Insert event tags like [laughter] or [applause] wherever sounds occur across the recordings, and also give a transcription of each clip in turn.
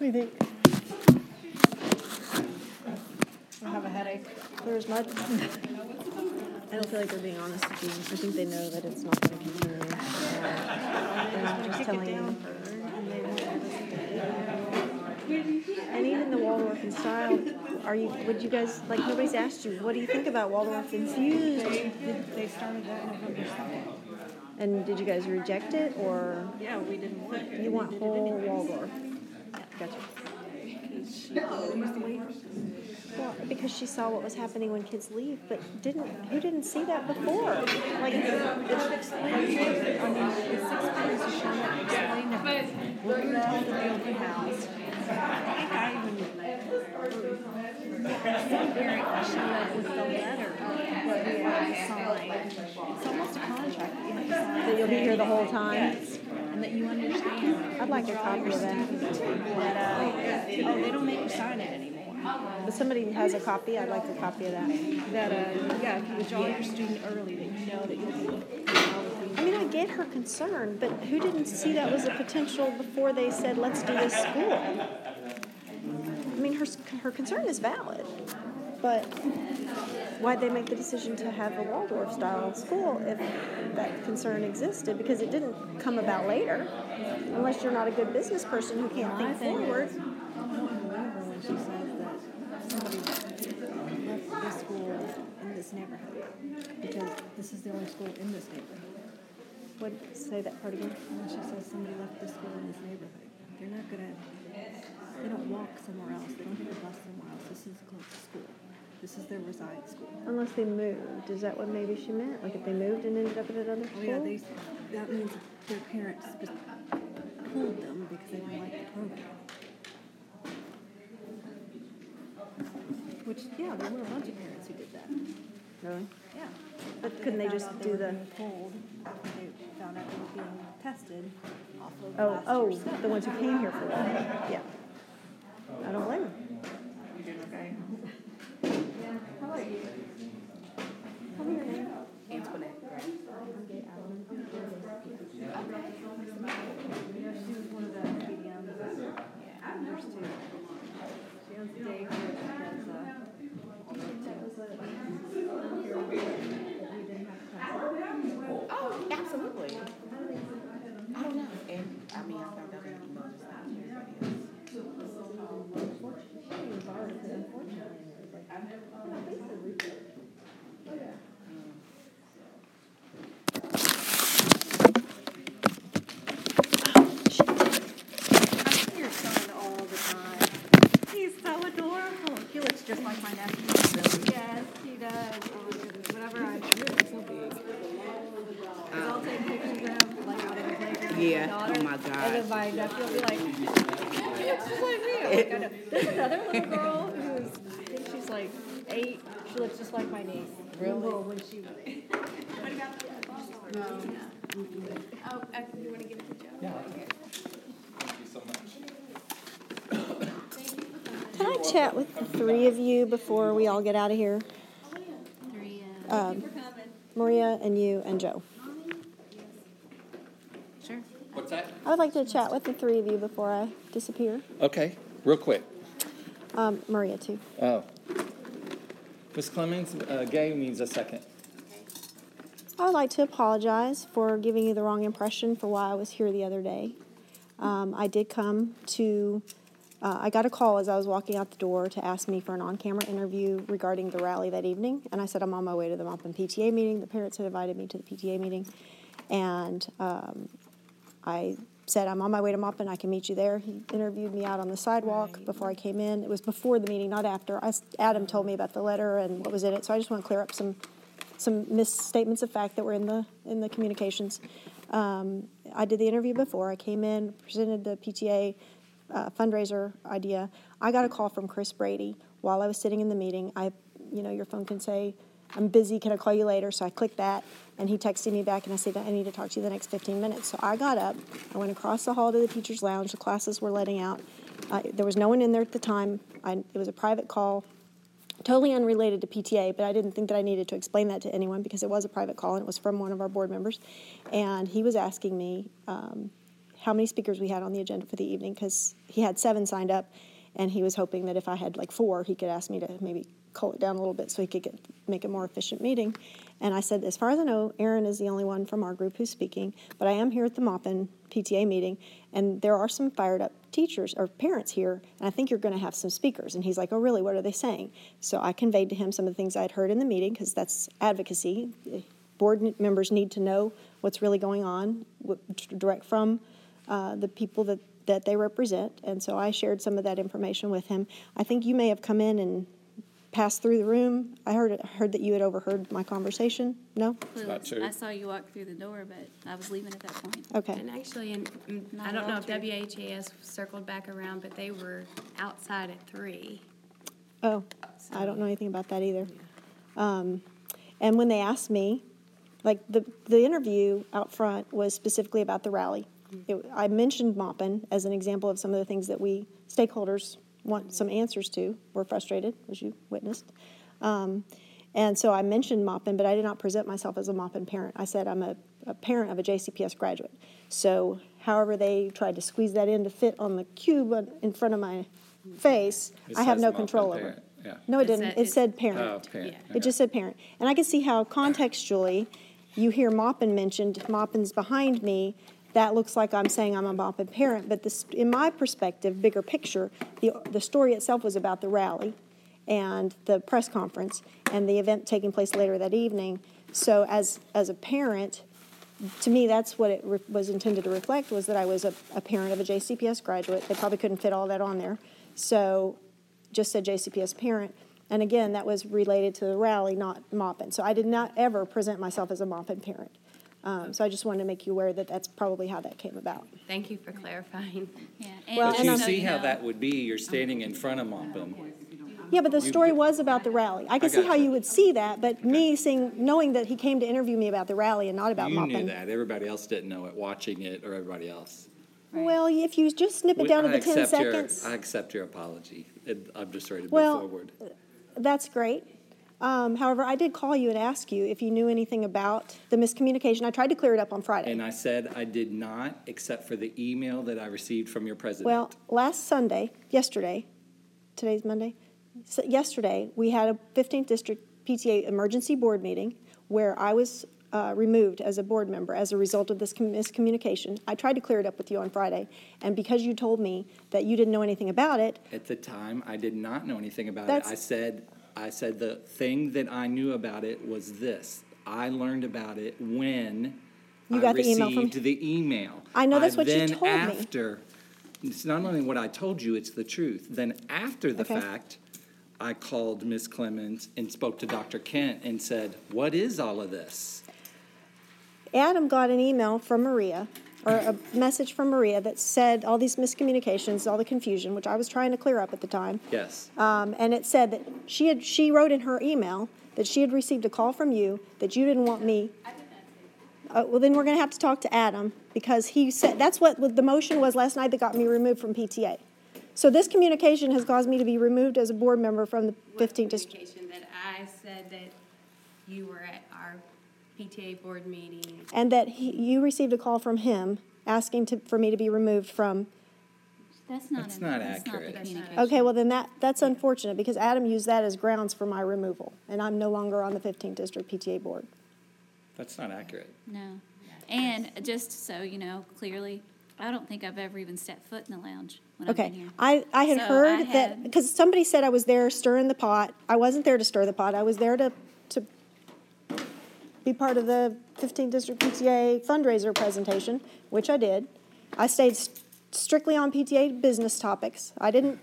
do you think? I have a headache. As mud? I don't feel like they're being honest with you. I think they know that it's not going to continue. Uh, They're not just telling you. And even the Waldorf style, are you, would you guys, like, nobody's asked you, what do you think about Waldorf infused? They started that November second. And did you guys reject it, or Yeah, we didn't want it. you want whole Waldorf? Gotcha. Well, because she saw what was happening when kids leave, but didn't, who didn't see that before? Like, It's explained, I mean, it's six periods of show that explain we were told at the open house. I think I even, some parent with the letter what we had to sign. It's almost a contract that you have to sign. that you'll be here the whole time? That you understand. I'd like a copy of that. That, uh, oh, they don't make you sign it anymore. If somebody has a copy, I'd like a copy of that. That, uh, yeah, if you withdraw your student early, that you know that you'll be. I mean, I get her concern, but who didn't see that was a potential before they said, let's do this school? I mean, her, her concern is valid, but why'd they make the decision to have a Waldorf style school if that concern existed? Because it didn't come about later, unless you're not a good business person who can't think forward. I don't remember when she says that somebody left this school in this neighborhood because this is the only school in this neighborhood. Would say that part again. And she says somebody left this school in this neighborhood. They're not gonna. They don't walk somewhere else. They don't take a bus somewhere else. This is close to school. This is their reside school. Unless they moved, is that what maybe she meant? Like if they moved and ended up at another school? Oh yeah, they. That means their parents just pulled them because they didn't like the program. Which yeah, there were a bunch of parents who did that. Really? Yeah. But couldn't they found just do the- Pulled. They found out they were being tested off of Oh, oh, the ones who came here for that. [laughs] Yeah. I don't blame them. Okay. Antoinette. She was one of the mediums. Yeah, there's two. She owns the daycare. She does, uh, Oh, absolutely. I don't know. And I mean, I found out in email just like everybody else. I see your son all the time. He's so adorable. He looks just like my nephew. Yes, he does. Oh, goodness. Whenever I do it, so big. Because I'll take pictures of him, like out of the playground. with Yeah. daughter, Oh, my And God. then my nephew will be like, he looks just like me. I'm like, I know. There's another little girl who's, I think she's like eight. She looks just like my niece. Really? Little When she was. Oh, uh, you want to give it to Joe? Can I chat with the three of you before we all get out of here? Three, Um, Maria and you and Joe. Sure. What's that? I would like to chat with the three of you before I disappear. Okay, real quick. Um, Maria too. Oh. Ms. Clemens, uh, gay means a second. I would like to apologize for giving you the wrong impression for why I was here the other day. Um, I did come to, uh, I got a call as I was walking out the door to ask me for an on camera interview regarding the rally that evening. And I said, I'm on my way to the Maupin PTA meeting. The parents had invited me to the PTA meeting. And um, I said, I'm on my way to Maupin. I can meet you there. He interviewed me out on the sidewalk before I came in. It was before the meeting, not after. I Adam told me about the letter and what was in it. So I just want to clear up some some misstatements of fact that were in the in the communications. Um, I did the interview before. I came in, presented the PTA uh, fundraiser idea. I got a call from Chris Brady while I was sitting in the meeting. I, you know, your phone can say, "I'm busy. Can I call you later?" So I clicked that, and he texted me back, and I said, "I need to talk to you the next 15 minutes." So I got up. I went across the hall to the teachers' lounge. The classes were letting out. Uh, there was no one in there at the time. I, it was a private call totally unrelated to PTA, but I didn't think that I needed to explain that to anyone because it was a private call and it was from one of our board members. And he was asking me, um, how many speakers we had on the agenda for the evening because he had seven signed up, and he was hoping that if I had like four, he could ask me to maybe cull it down a little bit so he could get, make a more efficient meeting. And I said, as far as I know, Aaron is the only one from our group who's speaking, but I am here at the Maupin PTA meeting, and there are some fired up teachers or parents here, and I think you're going to have some speakers. And he's like, oh, really? What are they saying? So I conveyed to him some of the things I'd heard in the meeting because that's advocacy. Board members need to know what's really going on, direct from uh, the people that, that they represent. And so I shared some of that information with him. I think you may have come in and passed through the room. I heard, it- heard that you had overheard my conversation. No? not Clueless. true. I saw you walk through the door, but I was leaving at that point. Okay. And actually, and mm, I don't know if allowed. WHAS circled back around, but they were outside at three. Oh, I don't know anything about that either. Um, and when they asked me, like the, the interview out front was specifically about the rally. It, I mentioned Maupin as an example of some of the things that we stakeholders want some answers to. We're frustrated, as you witnessed. Um, and so I mentioned Maupin, but I did not present myself as a Maupin parent. I said I'm a, a parent of a JCPS graduate. So, however, they tried to squeeze that in to fit on the cube in front of my face, It I have no Maupin control over. parent, yeah. No, it It didn't. said- It it- said Oh, parent. parent. Yeah. It just said parent. And I can see how contextually, you hear Maupin mentioned, Maupin's behind me. That looks like I'm saying I'm a Maupin parent, but this, in my perspective, bigger picture, the, the story itself was about the rally and the press conference and the event taking place later that evening. So as, as a parent, to me, that's what it re- was intended to reflect, was that I was a, a parent of a JCPS graduate. They probably couldn't fit all that on there. So just said JCPS parent. And again, that was related to the rally, not Maupin. So I did not ever present myself as a Maupin parent. Um, so I just wanted to make you aware that that's probably how that came about. Thank you for clarifying. Yeah. Well, and But and you just so see how that would be, you're standing in front of Maupin. Yeah, but the story was about the rally. I can see how gotcha. you would see that, but me seeing, knowing that he came to interview me about the rally and not about You Maupin. knew that, everybody else didn't know it, watching it, or everybody else. Well, if you just snip it down to I the ten accept your- seconds. I accept your apology, It- I'm just ready to move Well, forward. That's great. Um, however, I did call you and ask you if you knew anything about the miscommunication. I tried to clear it up on Friday. And I said I did not, except for the email that I received from your president. Well, last Sunday, yesterday, today's Monday, so yesterday, we had a 15th District PTA emergency board meeting where I was uh, removed as a board member as a result of this com- miscommunication. I tried to clear it up with you on Friday, and because you told me that you didn't know anything about it, At the time, I did not know anything about it. I said, I said the thing that I knew about it was this. I learned about it when You I got the email from- received the email. I know that's what you told me. after, it's not only what I told you, it's the truth. Then after the Okay. fact, I called Ms. Clemens and spoke to Dr. Kent and said, what is all of this? Adam got an email from Maria, or a message from Maria that said all these miscommunications, all the confusion, which I was trying to clear up at the time. Yes. Um, and it said that she had, she wrote in her email that she had received a call from you that you didn't want me. Uh, well, then we're going to have to talk to Adam because he said that's what the motion was last night that got me removed from PTA. So this communication has caused me to be removed as a board member from the 15th district. Communication that I said that you were at our PTA board meeting. And that he, you received a call from him asking to, for me to be removed from. That's not. That's in- not that's not the accurate. communication. Okay, well then that, that's unfortunate because Adam used that as grounds for my removal. And I'm no longer on the 15th district PTA board. That's not accurate. No. And just so you know, clearly, I don't think I've ever even stepped foot in the lounge when I've been Okay, here. I, I had So I heard that, had- because somebody said I was there stirring the pot. I wasn't there to stir the pot, I was there to, to be part of the 15th District PTA fundraiser presentation, which I did. I stayed s- strictly on PTA business topics. I didn't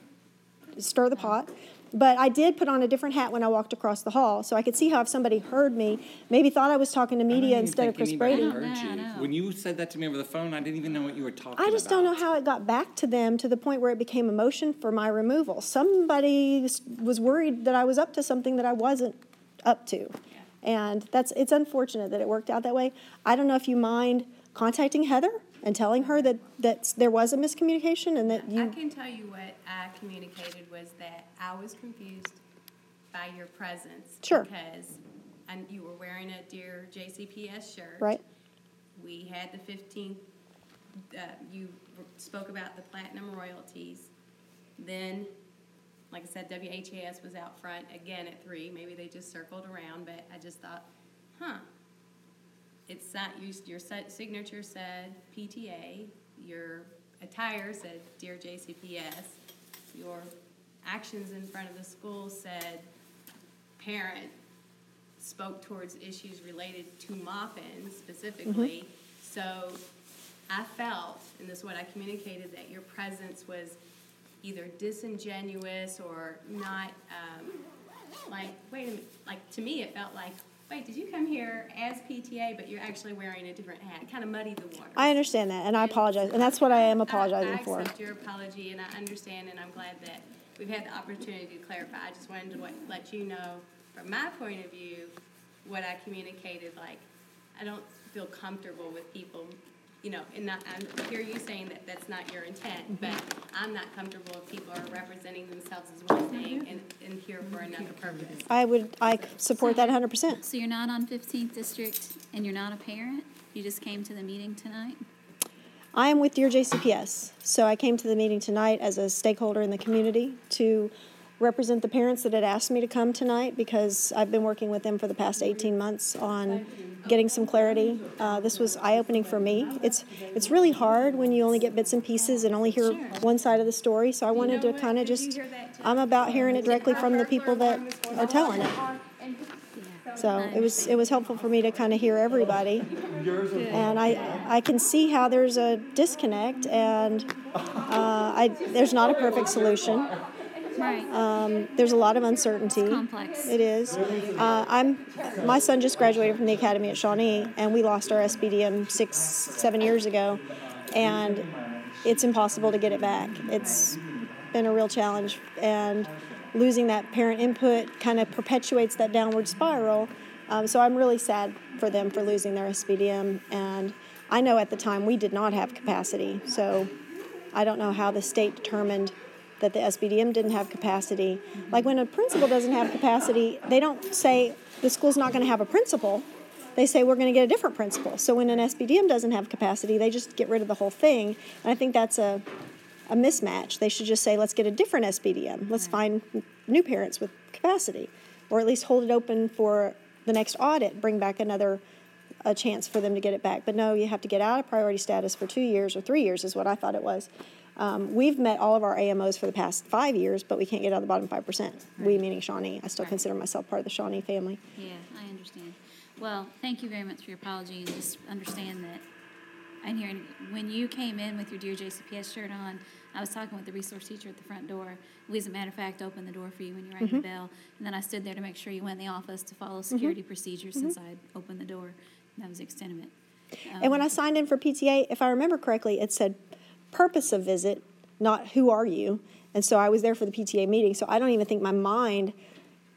stir the pot. But I did put on a different hat when I walked across the hall, so I could see how if somebody heard me, maybe thought I was talking to media even instead of think Chris anybody Brady. heard No, you. no. When you said that to me over the phone, I didn't even know what you were talking about. I just don't know how it got back to them to the point where it became a motion for my removal. Somebody s- was worried that I was up to something that I wasn't up to. And that's, it's unfortunate that it worked out that way. I don't know if you mind contacting Heather and telling her that, that there was a miscommunication and that you. I can tell you what I communicated was that I was confused by your presence. Sure. Because, and you were wearing a Dear JCPS shirt. right? We had the fifteenth uh, you spoke about the platinum royalties. Then, like I said, WHAS was out front again at three. Maybe they just circled around, but I just thought, huh. It's not, you, your signature said PTA, your attire said Dear JCPS, your actions in front of the school said parent spoke towards issues related to Maupin specifically. Mm-hmm. So I felt, and this is what I communicated, that your presence was either disingenuous or not, um, like, wait a minute, like, to me, it felt like, wait, did you come here as PTA, but you're actually wearing a different hat? Kind of muddied the water. I understand that, and I apologize, and that's what I am apologizing I, for. I accept your apology, and I understand, and I'm glad that we've had the opportunity to clarify. I just wanted to let you know, from my point of view, what I communicated, like, I don't feel comfortable with people, you know, and not, I hear you saying that that's not your intent, mm-hmm. but I'm not comfortable if people are representing themselves as one thing mm-hmm. and, and here for another purpose. I would, I support that hundred percent. So you're not on Fifteenth District and you're not a parent? You just came to the meeting tonight? I am with Dear JCPS, so I came to the meeting tonight as a stakeholder in the community to represent the parents that had asked me to come tonight because I've been working with them for the past 18 months on getting some clarity. Uh, this was eye-opening for me. It's it's really hard when you only get bits and pieces and only hear one side of the story. So I wanted to kind of just I'm about hearing it directly from the people that are telling it. So it was it was helpful for me to kind of hear everybody, and I I can see how there's a disconnect, and uh, I there's not a perfect solution. Right. There's a lot of uncertainty. It's complex. It is. Uh, I'm my son just graduated from the academy at Shawnee, and we lost our SBDM six seven years ago, and it's impossible to get it back. It's been a real challenge, and losing that parent input kind of perpetuates that downward spiral. Um, so I'm really sad for them for losing their SBDM, and I know at the time we did not have capacity. So I don't know how the state determined that the SBDM didn't have capacity. Like when a principal doesn't have capacity, they don't say the school's not going to have a principal. They say we're going to get a different principal. So when an SBDM doesn't have capacity, they just get rid of the whole thing. And I think that's a a mismatch. They should just say, let's get a different SBDM. Let's find new parents with capacity, or at least hold it open for the next audit. Bring back another a chance for them to get it back. But no, you have to get out of priority status for two years or three years is what I thought it was. Um, we've met all of our AMOs for the past five years, but we can't get out of the bottom five percent. We meaning Shawnee. I still Right. consider myself part of the Shawnee family. Yeah, I understand. Well, thank you very much for your apology and just understand that I'm hearing, when you came in with your Dear JCPS shirt on, I was talking with the resource teacher at the front door. We, as a matter of fact, opened the door for you when you rang the mm-hmm. bell. And then I stood there to make sure you went in the office to follow mm-hmm. security procedures mm-hmm. since I opened the door. And that was the extent of it. And when I um, signed in for PTA, if I remember correctly, it said purpose of visit, not who are you. And so I was there for the PTA meeting. So I don't even think my mind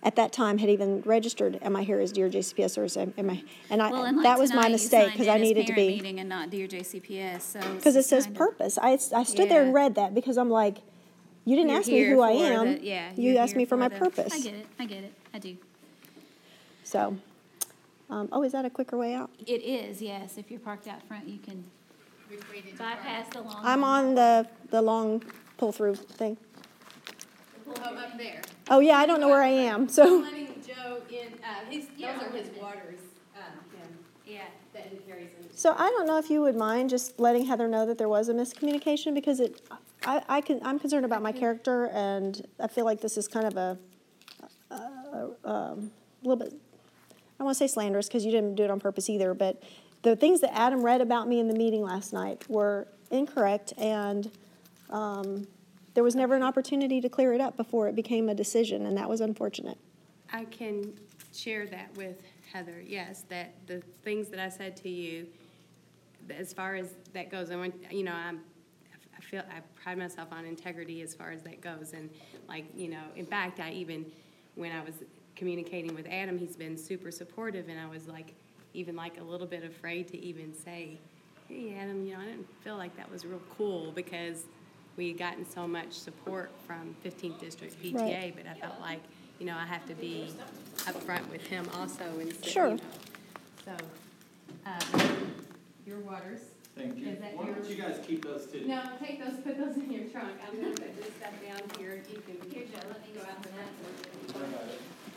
at that time had even registered. Am I here as Dear JCPS or is am I? And I Well, and like that was my mistake because I needed to be Meeting and not Dear JCPS, so. because it says purpose. I I stood there and read that because I'm like, you didn't You're ask me who I am. the- Yeah. you asked me for my the- purpose. I get it, I get it, I do. So, um, oh, is that a quicker way out? It is, yes, if you're parked out front, you can bypass the long. I'm on the the long pull through thing. Oh, up there. Oh yeah, I don't know where I am. So. Letting Joe in, uh, his, those are his waters, um, Yeah. that he carries in. So I don't know if you would mind just letting Heather know that there was a miscommunication because it, I, I can, I'm concerned about my character and I feel like this is kind of a, a, um, little bit, I don't want to say slanderous because you didn't do it on purpose either, but the things that Adam read about me in the meeting last night were incorrect and um, there was never an opportunity to clear it up before it became a decision and that was unfortunate. I can share that with Heather, yes, that the things that I said to you, as far as that goes, I want, you know, I'm, I feel, I pride myself on integrity as far as that goes, and like, you know, in fact, I even, when I was communicating with Adam, he's been super supportive, and I was like, even like a little bit afraid to even say, hey, Adam, you know, I didn't feel like that was real cool, because we had gotten so much support from Fifteenth District PTA, Right. but I felt like, you know, I have to be upfront with him also and say, you Sure. know. So, uh, your waters, Thank you. Is that Why don't you guys keep those too? No, take those, put those in your trunk. I'm gonna put this stuff down here. And you can, here, Joe, let me go out to that.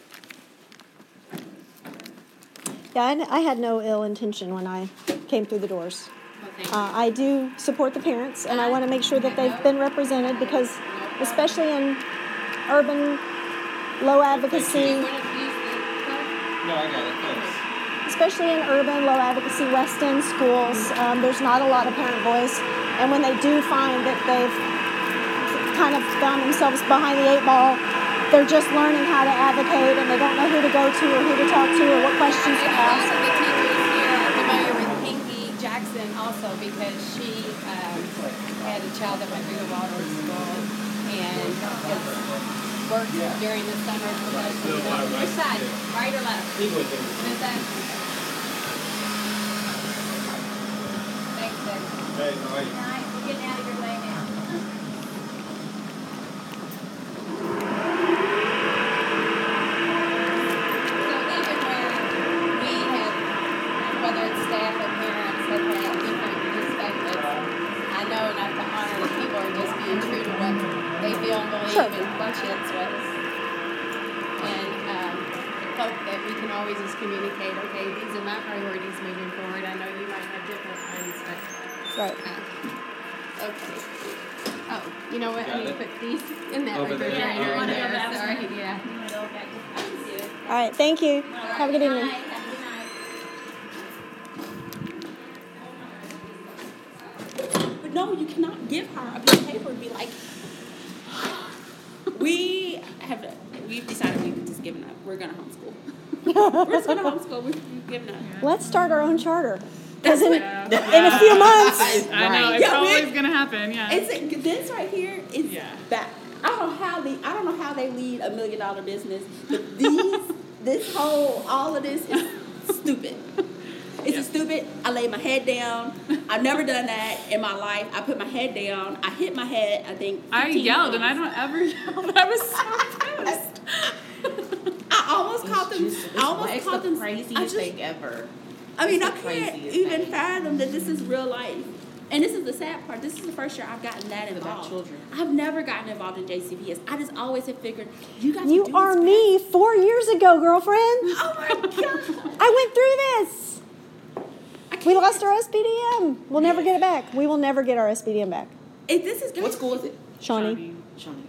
Yeah, I, I had no ill intention when I came through the doors. Well, Uh, I do support the parents, and I want to make sure that they've been represented because, especially in urban, low advocacy, You wanna use the card? No, I got it, thanks. especially in urban, low advocacy West End schools, um, there's not a lot of parent voice. And when they do find that they've kind of found themselves behind the eight ball, they're just learning how to advocate and they don't know who to go to or who to talk to or what questions to And a lot ask. of the teachers here are familiar with Pinky Jackson also because she um, had a child that went through the Waldorf school and has worked during the summer for those who don't know. Which side, right or left? This side? Thanks, Dick. Hey, how are you? Nice, we're getting out of your way now. [laughs] always just communicate, okay, these are my priorities moving forward. I know you might have different ones, but Right. Uh, okay. Oh, you know what? I Got need to put these in that Over there. refrigerator Yeah, in wanna there. back? Sorry, yeah. I can see it. All right, thank you. Have a good evening. Have a good night. But no, you cannot give her a piece of paper and be like, we have, we've decided we've just given up. We're gonna homeschool. We're just gonna [laughs] homeschool. We've, we've given up. Let's start our own charter. Because That's in, what- in a few months, I know it's Yeah, always gonna happen. Yeah. It's this right here is Yeah. bad. I don't know how they. I don't know how they lead a million dollar business, but these, [laughs] this whole, all of this is stupid. It's Yeah. stupid. I lay my head down. I've never done that in my life. I put my head down. I hit my head. I think. I 15 yelled and I don't ever yell, but I was so [laughs] pissed. I almost caught them. It's just- I almost it's caught the them. craziest just, thing ever. I mean, I It's the can't even thing. fathom that this is real life. And this is the sad part. This is the first year I've gotten that It's about involved. children. I've never gotten involved in JCPS. I just always have figured you guys. you do are this me four years ago, girlfriend. [laughs] Oh my god! I went through this. We lost our SBDM. We'll never get it back. We will never get our SBDM back. If this is What school is it? Shawnee. Shawnee.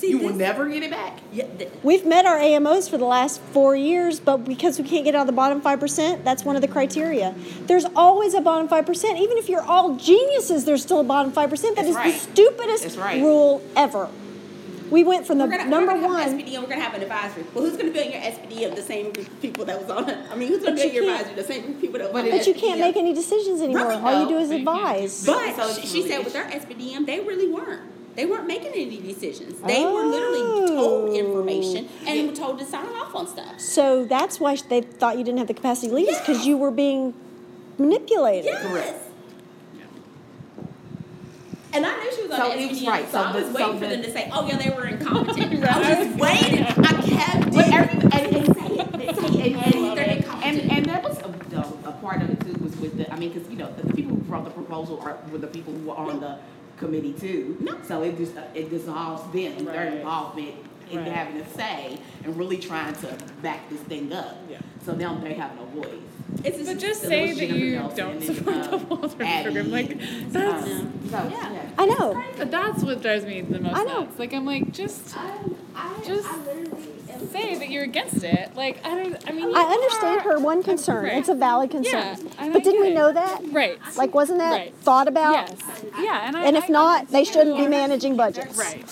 See, You will never get it back. Yeah, th- We've met our AMOs for the last four years, but because we can't get out of the bottom 5%, that's one of the criteria. There's always a bottom 5%. Even if you're all geniuses, there's still a bottom 5%. That That's is right. the stupidest right. rule ever. We went from the we're gonna, number we're gonna one. Have and we're gonna have an advisory. Well, who's gonna be on your SPD of The same group of people that was on it. I mean, who's gonna be on you your can't- advisory? The same group of people that was But on it- But you can't make any decisions anymore. Right, All you do is but you can't advise. But So she, she really said with issue. their SBDM, they really weren't. They weren't making any decisions. They were literally told Oh. information and were told to sign off on stuff. So that's why they thought you didn't have the capacity to lead us because you were being manipulated. Yes. And I knew she was on So the it was SPDM, right, so, so I was the- waiting so for the- them to say, "Oh yeah, they were incompetent." [laughs] I was just waiting. I kept But it. every, and, and, say it, say it, and, and, They're and, incompetent. and that was a, a, a part of it too, was with the, I mean, because, you know, the, the people who brought the proposal are, were the people who were on the committee too. No. So it just, uh, it dissolves them, and their involvement in Right. having a say and really trying to back this thing up. Yeah. So now they have no voice. It's But just So say that you Nelson don't and then, support the Waldorf Abby program. Like that's um, so, yeah. I know. that's what drives me the most I know. nuts. Like I'm like just I, I, Just I literally am say that you're against it. Like I don't. I mean, I understand are- her one concern. Right. It's a valid concern. Yeah, and but didn't we know that? Right. Like, wasn't that Right. thought about? Yes. Yeah, and I. And if I not, they shouldn't be managing budgets. Right.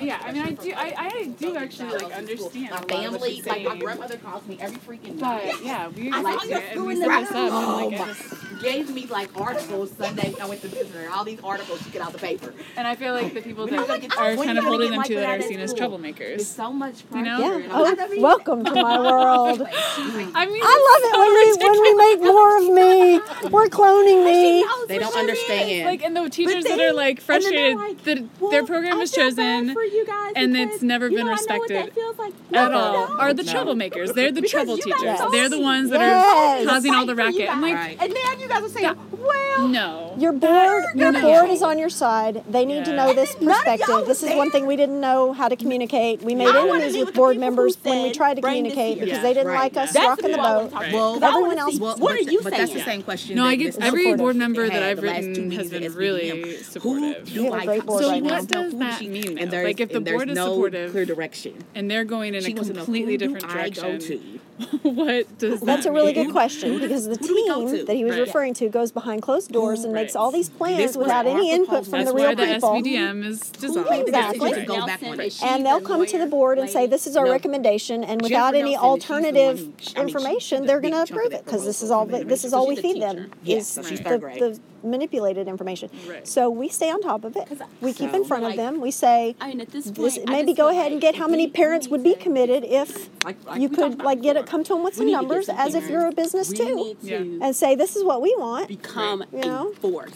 Yeah, I mean, I do. I, I do actually like understand. My a lot of what family, she's like my grandmother calls me every freaking night. But yeah, we I like it and we set this up and Oh like my! just Gave me like articles Sunday. I went to visit her. All these articles she get out the paper. and I feel like the people When you gonna that are kind of holding them to that that are seen as troublemakers. There's so much pressure. You know? Yeah. and I'm like, Oh, welcome to my world. I mean, I love it when we when we make more of me. We're cloning me. They don't understand. Like, and the teachers that are like and then they're frustrated like, that "Well, their program I is chosen for you guys. And because, it's never been know, know respected feels like. at No, all. no. Are the No. troublemakers? They're the [laughs] Because trouble teachers. They're the ones that Yes. are causing all the Fight for you racket. I'm like, Right. And then you guys are saying, well, no. Your board, your no. board is on your side. They need to know this And none of y'all perspective. This is one thing we didn't know how to communicate. We made enemies with with board people who members when we said, tried to communicate because Yeah. they didn't Right, like us That's rocking the who boat. Right. Well, Everyone else- see, Well, what are but, you but saying? that's the same question. No, I get every board member that I've the last two written has been really supportive. Who We do have a I great talk board to? So right She now. wants what does that she- mean, And though? there's, Like, if the board is no supportive- clear direction. and they're going in a wants to know completely different direction. To? [laughs] what does that That's a really mean? good question because the who do we go team that he was Right. referring to goes behind closed doors and makes all these plans This without any input from That's the why real the people. SBDM is designed. Exactly. To go back on it. Is she And they'll the come to the board and say, this is our No. recommendation, and without Jennifer any Nelson is- she's the one alternative I mean, information, the they're big gonna approve it, because this is all, this is all we feed them. is so she's the- third grade. The manipulated information. Right. So we stay on top of it, we keep in So- front of them, we say, I mean, at this point, this, maybe go feel ahead and get how many we parents need would be to- committed if Like- like you could, about like, get it, come to them with some need to get numbers, some as if you're a business We too. to And say, this is what we want. become You know? a force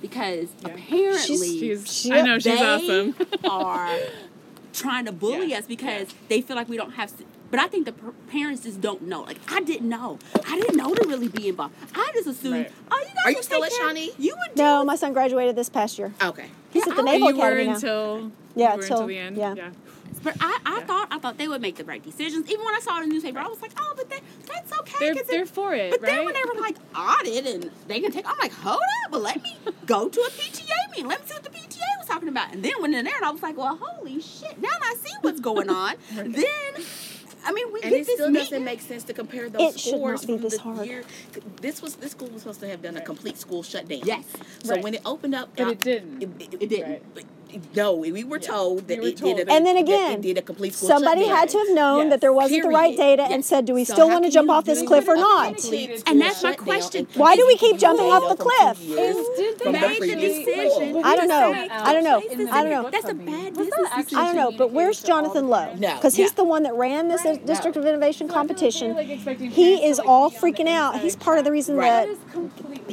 because Yeah. apparently She's, She- I know she's they awesome. [laughs] are trying to bully Yeah. us because they feel like we don't have. S- But I think the p- parents just don't know. Like I didn't know. I didn't know to really be involved. I just assumed. Right. Oh, you guys Are you still take at care- Shawnee? You would. do No, my son graduated this past year. Okay. He's Yeah, at the I- Naval you were Academy now. until Yeah, you were till- until the end. yeah. yeah. But I, I Yeah. thought I thought they would make the right decisions. Even when I saw it in the newspaper, I was like, oh, but that, that's okay. They're 'cause they're it, for it, But right? then when they were like audit and they can take, I'm like, hold up, but let me go to a PTA meeting. Let me see what the PTA was talking about. And then went in there and I was like, well, holy shit! Now I see what's going on. [laughs] Then, I mean, we And get it this still meeting. doesn't make sense to compare those It should not scores be from this the hard. year. This was this school was supposed to have done a complete school shutdown. Yes. So Right. when it opened up, But out- it didn't. It, It didn't. Right. but- no, we were told that We were it told did. A, And then again, it did a complete school Somebody shutdown. had to have known Yes. that there wasn't the right Period. data and said, do we So still want to jump off this cliff or not? And that's my question. Why do we keep keep jumping off the cliff? years Did they from the made the decision. I don't know. I don't know. I don't know. That's a bad business decision. I don't know, but where's Jonathan Lowe? No. Because he's the one that ran this District of Innovation So I feel like competition. they're, like, expecting He is all be on the freaking out. He's part of the reason That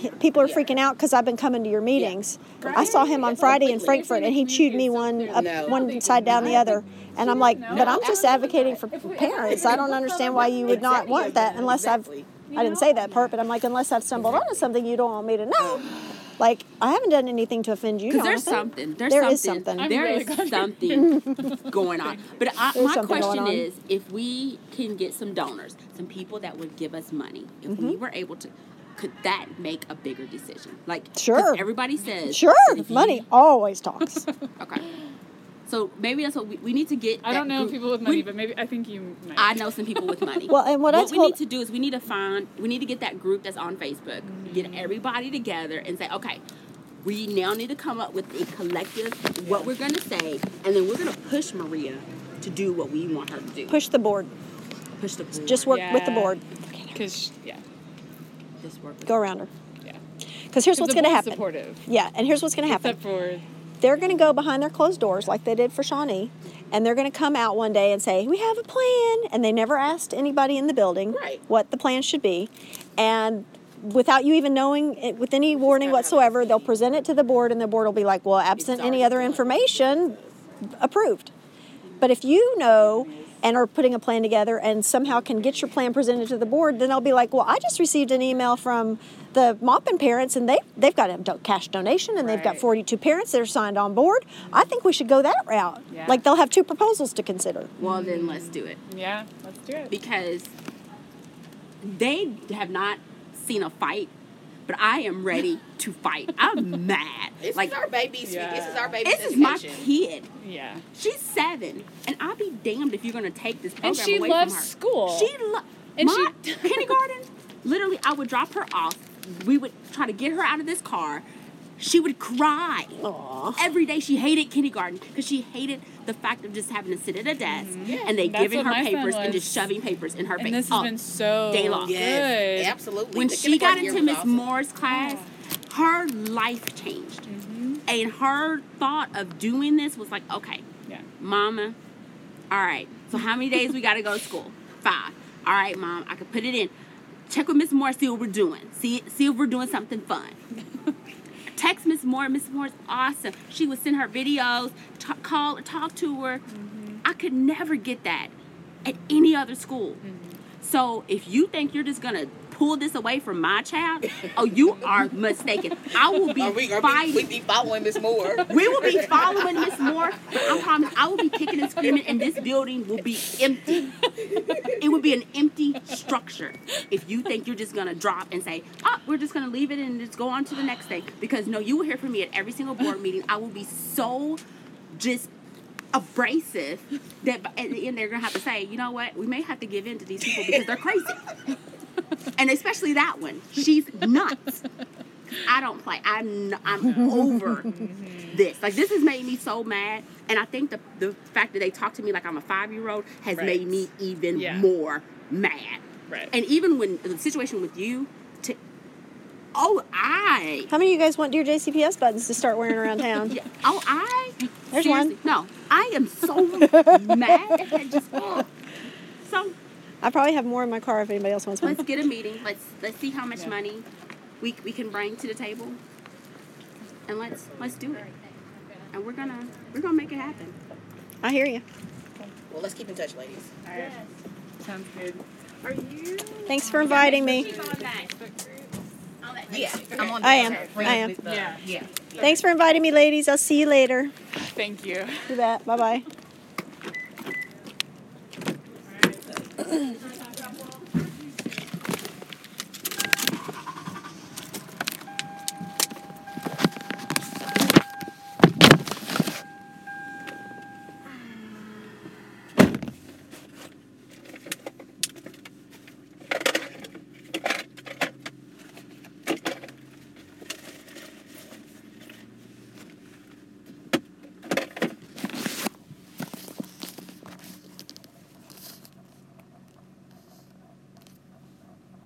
that is completely. he- people are Yeah. freaking out because I've been coming to your meetings. Right. I saw him on Friday in Frankfort, and he chewed me one up No. one side down the other. And I'm like, but I'm just advocating for If we- if parents. I don't understand why you would not want that unless I've. I didn't say that part, but I'm like, unless I've stumbled onto something you don't want me to know. Like, I haven't done anything to offend you. Because there's something. There's There something. is something. I'm There really is glad something [laughs] going on. But I, my question is, if we can get some donors, some people that would give us money, if we Mm-hmm. were able to, could that make a bigger decision? Like, Sure. Everybody says Sure, that if you- money always talks. [laughs] Okay. So maybe that's what we, we need to get. I don't know group- people with money, we- but maybe I think you might. I know some people with money. [laughs] Well, and what I we need to do is we need to find we need to get that group that's on Facebook, get mm-hmm. everybody together and say, okay, we now need to come up with a collective what we're gonna say, and then we're gonna push Maria to do what we want her to do. Push the board. push the board. Just work with the board. Because yeah, Just work Go around her. yeah. Because here's what's going to happen. Supportive. Yeah, and here's what's going to happen. Except for They're going to go behind their closed doors like they did for Shawnee, and they're going to come out one day and say, "We have a plan," and they never asked anybody in the building Right. what the plan should be, and without you even knowing it, with any warning whatsoever, they'll present it to the board, and the board will be like, "Well, absent any other information, approved." But if you know and are putting a plan together and somehow can get your plan presented to the board, then they'll be like, well, I just received an email from the Maupin parents and they, they've got a do- cash donation and they've got 42 parents that are signed on board. I think we should go that route. Yeah. Like they'll have two proposals to consider. Well then let's do it. yeah, let's do it. Because they have not seen a fight, but I am ready to fight. I'm mad. This like is our baby. This is our baby. this is my kid. Yeah. She's seven, and I'll be damned if you're gonna take this program And she away loves from her. school. She lo- And my she- [laughs] kindergarten. Literally, I would drop her off. We would try to get her out of this car. She would cry every day. She hated kindergarten because she hated the fact of just having to sit at a desk and they That's giving her papers and just shoving papers in her face. And this all has been so day long. Yes, good. absolutely. when The she got into Miss awesome. Moore's class, her life changed. And her thought of doing this was like, okay, Yeah. Mama, all right. So how many days we got to go to school? Five. All right, Mom. I could put it in. Check with Miss Moore. See what we're doing. See see if we're doing something fun. [laughs] Text Miss Moore. Miss Moore's awesome. She would send her videos, ta- call, talk to her. Mm-hmm. I could never get that at any other school. Mm-hmm. So if you think you're just gonna pull this away from my child, oh, you are mistaken. I will be we, fighting. we be following Miss Moore? We will be following Miss Moore. I promise I will be kicking and screaming, and this building will be empty. It will be an empty structure if you think you're just gonna drop and say, "Oh, we're just gonna leave it and just go on to the next thing." Because no, you will hear from me at every single board meeting. I will be so just abrasive that at the end they're gonna have to say, "You know what? We may have to give in to these people because they're crazy." And especially that one, she's nuts. I don't play. I'm I'm over mm-hmm. this. Like this has made me so mad, and I think the the fact that they talk to me like I'm a five year old has Right. made me even Yeah. more mad. Right. And even when the situation with you, to oh I How many of you guys want your JCPS buttons to start wearing around [laughs] town? yeah, oh I There's seriously, one. No, I am so [laughs] mad. And just, oh. So I probably have more in my car if anybody else wants one. let's get a meeting. [laughs] Let's let's see how much money we we can bring to the table, and let's let's do it. And we're gonna we're gonna make it happen. I hear you. Well, let's keep in touch, ladies. Sounds good. Are you? Thanks for inviting me. Yeah, I'm on. I am. I am. Yeah. Yeah. Thanks for inviting me, ladies. I'll see you later. Thank you. Do that. Bye bye.